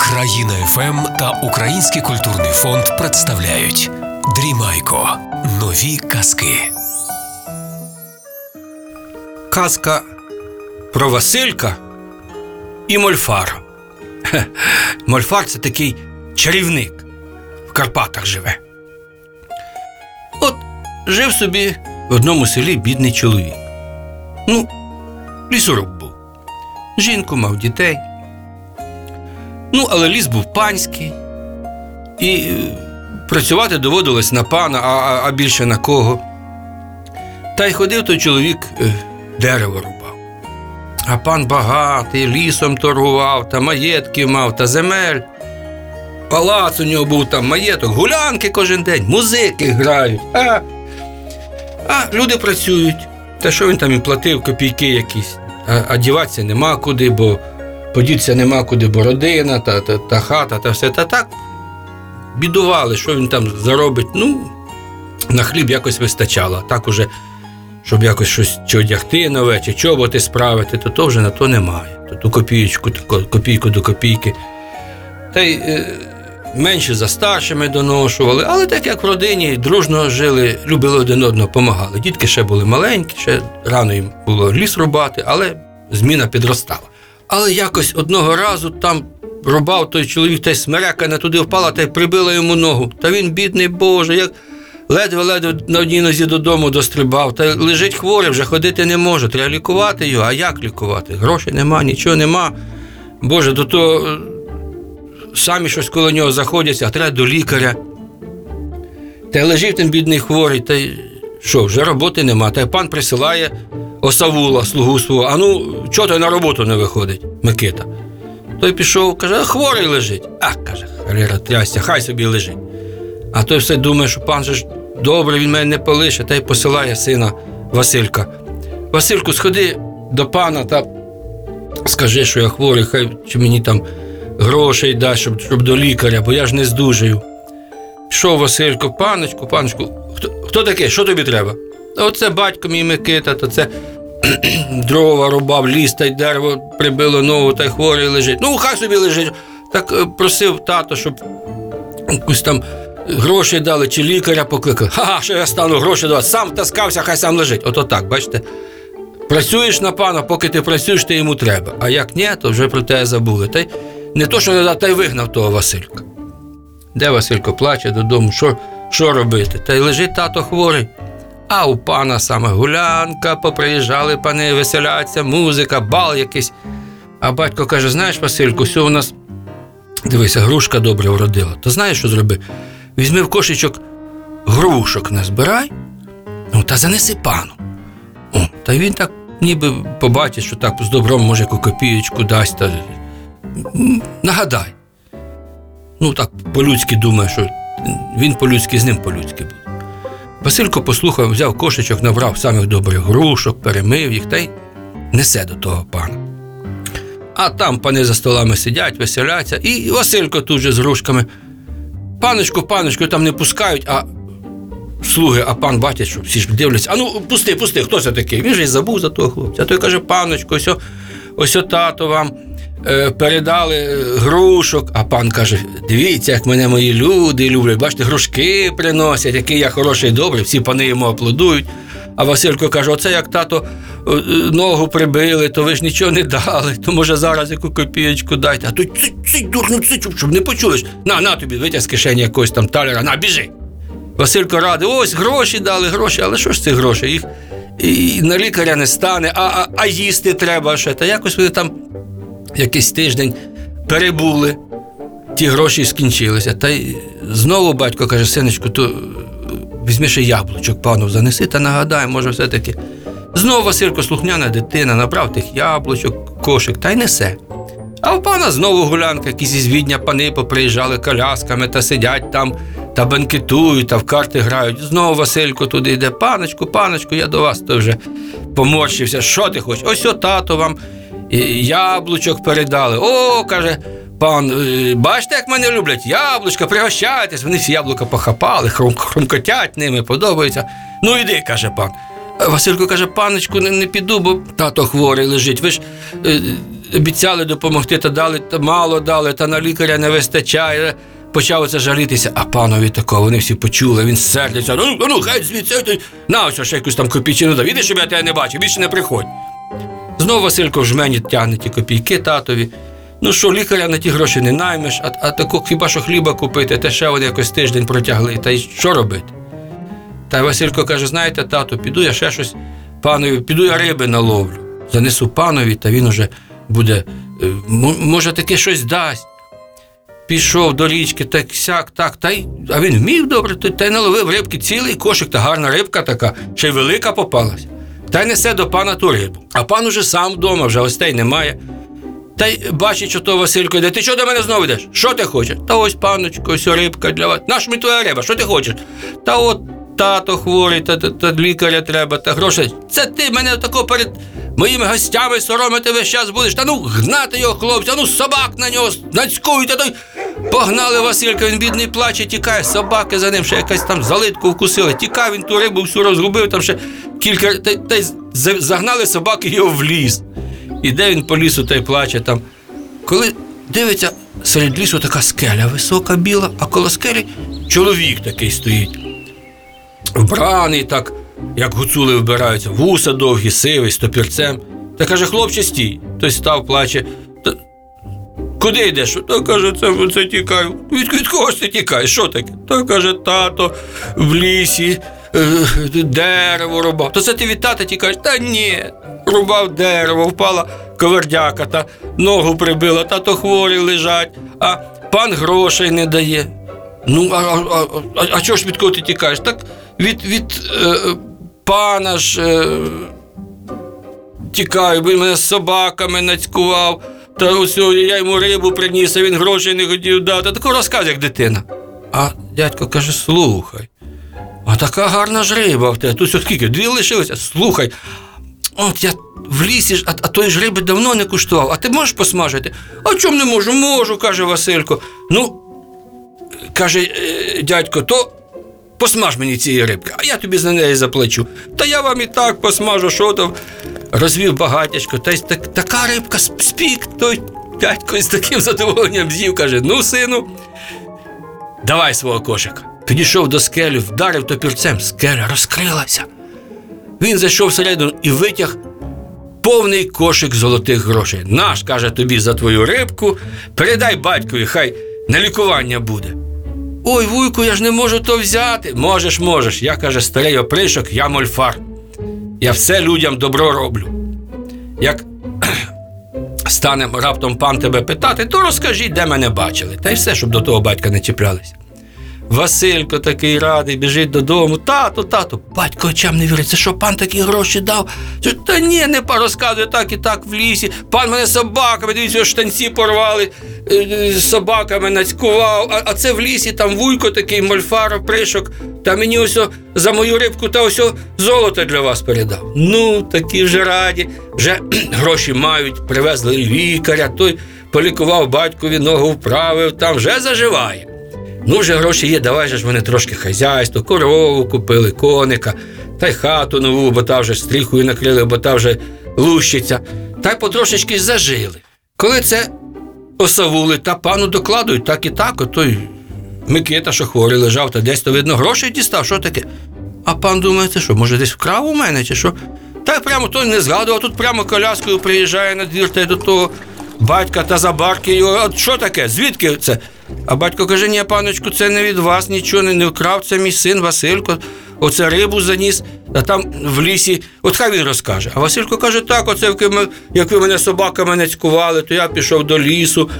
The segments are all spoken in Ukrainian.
Країна ФМ та Український культурний фонд представляють Дрімайко. Нові казки. Казка про Василька і Мольфара. Хе, Мольфар це такий чарівник в Карпатах живе. От жив собі в одному селі бідний чоловік. Ну, лісоруб був. Жінку мав дітей. Ну, але ліс був панський, і е, працювати доводилось на пана, а, а, більше на кого. Та й ходив той чоловік е, дерево рубав. А пан багатий, лісом торгував, та маєтків мав, та земель. Палац у нього був там маєток, гулянки кожен день, музики грають. А, а люди працюють. Та що він там їм платив, копійки якісь. А, а діватися нема куди, бо подітися нема куди, бо родина, та, та, та хата, та все. Та так бідували, що він там заробить. Ну, на хліб якось вистачало. Так уже щоб якось щось чи одягти нове, чи чоботи справити, то то вже на то немає. То ту копійку, копійку до копійки. Та й е, менше за старшими доношували, але так як в родині дружно жили, любили один одного, помагали. Дітки ще були маленькі, ще рано їм було ліс рубати, але зміна підростала. Але якось одного разу там рубав той чоловік, та й смерека не туди впала та й прибила йому ногу. Та він, бідний Боже, як ледве-ледве на одній нозі додому дострибав, та лежить хворий, вже ходити не може. Треба лікувати його. А як лікувати? Грошей нема, нічого нема. Боже, до того е, самі щось коло нього заходяться, а треба до лікаря. Та лежить ten бідний хворий, та й що, вже роботи нема. Та й пан присилає осавула, слугу свого. А ну, чого той на роботу не виходить, Микита? Той пішов, каже, хворий лежить. А, каже, Халера, трясся, хай собі лежить. А той все думає, що пан же ж добре, він мене не полише, та й посилає сина Василька. Васильку, сходи до пана та скажи, що я хворий, хай чи мені там грошей дасть, щоб, щоб до лікаря, бо я ж не здужаю. Пішов Василько, паночку, паночку, хто, хто таке? Що тобі треба? Оце батько мій Микита, то це дрова рубав, ліс та й дерево прибило ногу, та й хворий лежить. Ну, хай собі лежить. Так е, просив тато, щоб якусь там гроші дали, чи лікаря покликали. Ха, що я стану гроші давати. Сам таскався, хай сам лежить. Ото так, бачите. Працюєш на пана, поки ти працюєш, ти йому треба. А як ні, то вже про тебе забули. Та й не то, що не дав, та й вигнав того Василька. Де Василько плаче додому, що, що робити? Та й лежить тато хворий. А у пана саме гулянка, поприїжджали пани, веселяться, музика, бал якийсь. А батько каже: знаєш, Васильку, все у нас Дивися, грушка добре вродила. То знаєш, що зроби? Візьми в кошечок грушок назбирай, ну, та занеси пану. О, та він так ніби побачить, що так з добром може яку копієчку дасть. Та... Нагадай. Ну так по-людськи думає, що він по-людськи з ним по-людськи буде. Василько послухав, взяв кошечок, набрав самих добрих грушок, перемив їх та й несе до того пана. А там пани за столами сидять, веселяться, і Василько тут же з грушками. Паночку, паночку, там не пускають, а слуги, а пан бачить, що всі ж дивляться. А ну, пусти, пусти, хто це такий? Він же й забув за того хлопця. А той каже, паночку, ось, ось тато вам передали е, грушок. А пан каже: дивіться, як мене мої люди люблять. Бачите, грушки приносять, який я хороший, добрий, всі пани йому аплодують. А Василько каже: оце як тато е, е, ногу прибили, то ви ж нічого не дали, то може зараз яку копієчку дайте. А то цить, цить, дурно, цить, щоб не почули. На, на тобі, витяг з кишені якогось там талера, на, біжи. Василько радий, ось гроші дали, гроші, але що ж це гроші? Їх і на лікаря не стане, а, а, а їсти треба ще. Та якось вони там якийсь тиждень перебули, ті гроші скінчилися. Та й знову батько каже, синочку, то е, візьми ще яблучок пану занеси та нагадай, може, все-таки. Знову Василько слухняна дитина, набрав тих яблучок, кошик та й несе. А в пана знову гулянка, якісь із відня пани поприїжджали колясками та сидять там та бенкетують, та в карти грають. Знову Василько туди йде. Паночку, паночку, я до вас то вже поморщився. Що ти хочеш? Ось о тато вам яблучок передали. О, каже пан, е, бачите, як мене люблять? Яблучка, пригощайтесь. Вони всі яблука похапали, хрум, хрумкотять ними, подобається. Ну іди, каже пан. Василько каже, паночку, не, не піду, бо тато хворий лежить. Ви ж е, обіцяли допомогти, та дали, та мало дали, та на лікаря не вистачає. Почав оце жалітися, а панові такого, вони всі почули, він сердиться. Ну, ну, хай звідси, на ось ще якусь там копійчину дав. Видиш, щоб я тебе не бачив, більше не приходь. Знову Василько в жмені тягне ті копійки татові. Ну що, лікаря на ті гроші не наймеш, а, а таку хіба що хліба купити, та ще вони якось тиждень протягли. Та й що робити? Та Василько каже: знаєте, тато, піду я ще щось панові, піду я риби наловлю. Занесу панові, та він уже буде, е, може, таке щось дасть. Пішов до річки, так сяк, так, та й, а він вмів добре, та й наловив рибки, цілий кошик, та гарна рибка така, ще й велика попалась. Та й несе до пана ту. А пан уже сам вдома, вже гостей немає. Та й бачить, що то Василько йде. Ти що до мене знову йдеш? Що ти хочеш? Та ось, паночко, ось рибка для вас. Наш мені твоя риба, що ти хочеш? Та от тато хворий, та, та, та лікаря треба, та грошей. Це ти мене тако перед моїми гостями соромити весь час будеш. Та ну гнати його хлопця, ну собак на нього нацькуйте. Той. Погнали Василька, він бідний плаче, тікає, собаки за ним, ще якась там залитку вкусили. Тікав, він ту рибу всю розгубив, там ще кілька. Та, та й загнали собаки його в ліс. Іде він по лісу та й плаче там. Коли дивиться, серед лісу така скеля висока, біла, а коло скелі чоловік такий стоїть. Вбраний так, як гуцули вбираються, вуса довгі, сивий, з топірцем. Та каже, хлопче, стій. Той став, плаче. Та, Куди йдеш? Та каже, це, це тікаю. Від, від кого ж ти тікаєш? Що таке? Та каже, тато в лісі е, дерево рубав. То це ти від тата тікаєш? Та ні. Рубав дерево, впала ковердяка, та ногу прибила, тато хворі лежать, а пан грошей не дає. Ну, а, а, а, а, чого ж від кого ти тікаєш? Так від, від е, пана ж. Е, тікаю, він мене з собаками нацькував. Та ось я йому рибу приніс, а він грошей не хотів дати. Тако розказ, як дитина. А дядько каже: слухай, а така гарна ж риба в тебе. Тут ось скільки? Дві лишилися. Слухай. От я в лісі а, а тої ж риби давно не куштував. А ти можеш посмажити? А чому не можу? Можу, каже Василько. Ну, каже е, дядько, то посмаж мені цієї рибки, а я тобі за неї заплачу. Та я вам і так посмажу, що там. Розвів багатячко, та й так, така рибка сп- спік, той дядько з таким задоволенням з'їв, каже: ну, сину, давай свого кошика. Підійшов до скелі, вдарив топірцем, скеля розкрилася. Він зайшов всередину і витяг повний кошик золотих грошей. Наш, каже тобі, за твою рибку, передай батькові, хай на лікування буде. Ой, вуйку, я ж не можу то взяти. Можеш, можеш. Я каже, старий опришок, я мольфар. Я все людям добро роблю. Як стане раптом пан тебе питати, то розкажіть, де мене бачили. Та й все, щоб до того батька не чіплялися. Василько такий радий, біжить додому. Тато, тато, батько очам не вірить. Це що пан такі гроші дав? Та ні, не па- розказує так і так в лісі. Пан мене собаками, дивіться, штанці порвали, е, е, собаками нацькував. А, а це в лісі там вуйко такий, мольфар, пришок. Та мені ось за мою рибку та ось золото для вас передав. Ну, такі вже раді. Вже гроші мають, привезли лікаря, той полікував батькові, ногу вправив, там вже заживає. Ну, вже гроші є, давай же ж вони трошки хазяйство, корову купили, коника, та й хату нову, бо та вже стріхою накрили, бо та вже лущиться. Та й потрошечки зажили. Коли це осавули та пану докладують, так і так, отой Микита, що хворий лежав, та десь то видно грошей дістав, що таке? А пан думає, це що, може десь вкрав у мене, чи що? Та й прямо той не згадував, тут прямо коляскою приїжджає на двір та й до того батька та забарки його. От що таке? Звідки це? А батько каже: ні, паночку, це не від вас, нічого не, не вкрав, це мій син Василько. Оце рибу заніс, а там в лісі, от хай він розкаже. А Василько каже: так, оце як ви, мене собаками не цькували, то я пішов до лісу,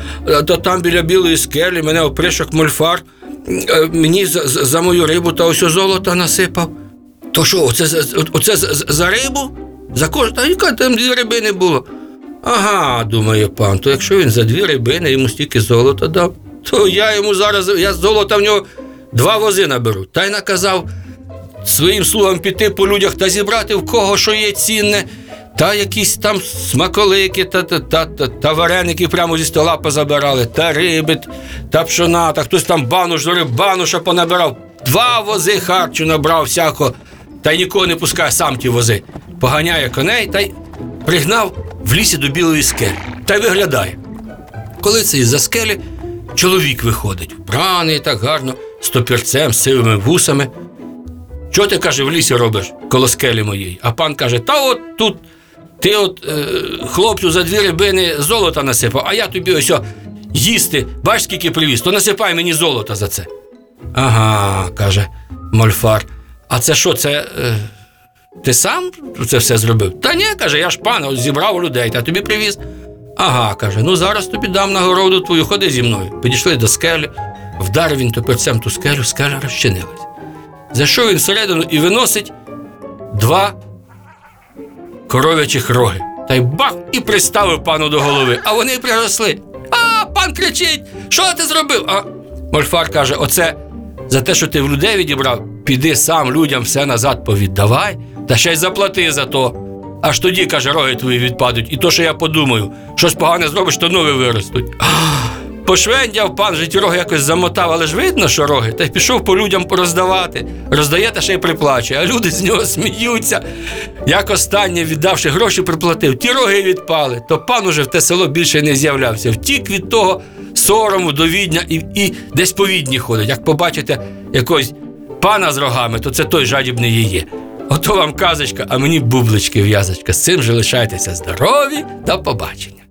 то там біля білої скелі мене опришок мольфар е, мені за, за, за мою рибу та ось золото насипав. То що, оце, за- оце за, за- за рибу? За кожну? Та яка там дві риби не було? Ага, думає пан, то якщо він за дві рибини йому стільки золота дав, то я йому зараз, я з золота в нього два вози наберу. Та й наказав своїм слугам піти по людях та зібрати в кого що є цінне, та якісь там смаколики, та, та, та, та, та вареники прямо зі стола позабирали, та риби, та пшона, та хтось там бануш до риб, бануша понабирав. Два вози харчу набрав всякого, та й нікого не пускає сам ті вози. Поганяє коней та й пригнав в лісі до білої скелі та й виглядає. Коли це із-за скелі чоловік виходить, вбраний так гарно, з топірцем, з сивими вусами. Що ти каже, в лісі робиш коло скелі моєї? А пан каже: Та от тут ти от е, хлопцю за дві рибини золота насипав, а я тобі ось о, їсти, бач, скільки привіз, то насипай мені золота за це. Ага, каже Мольфар. А це що, це. Е, ти сам це все зробив? Та ні, каже, я ж пан, зібрав людей, та тобі привіз. Ага, каже, ну зараз тобі дам нагороду твою, ходи зі мною. Підійшли до скелі, вдарив він топорцем ту скелю, скеля розчинилась. Зайшов він всередину і виносить два коров'ячих роги. Та й бах і приставив пану до голови, а вони приросли. А, пан кричить: що ти зробив? А Мольфар каже: Оце за те, що ти в людей відібрав, піди сам людям все назад повіддавай, та ще й заплати за то. Аж тоді, каже, роги твої відпадуть, і то, що я подумаю, щось погане зробиш, то нові виростуть. Пошвендяв пан же ті роги якось замотав, але ж видно, що роги, та й пішов по людям пороздавати. Роздає та ще й приплачує, а люди з нього сміються. Як останнє, віддавши гроші, приплатив, ті роги відпали, то пан уже в те село більше не з'являвся. Втік від того сорому до відня і, і десь по відні ходить. Як побачите якогось пана з рогами, то це той жадібний є. Ото вам казочка, а мені бублички в'язочка. З цим же лишайтеся здорові, до побачення.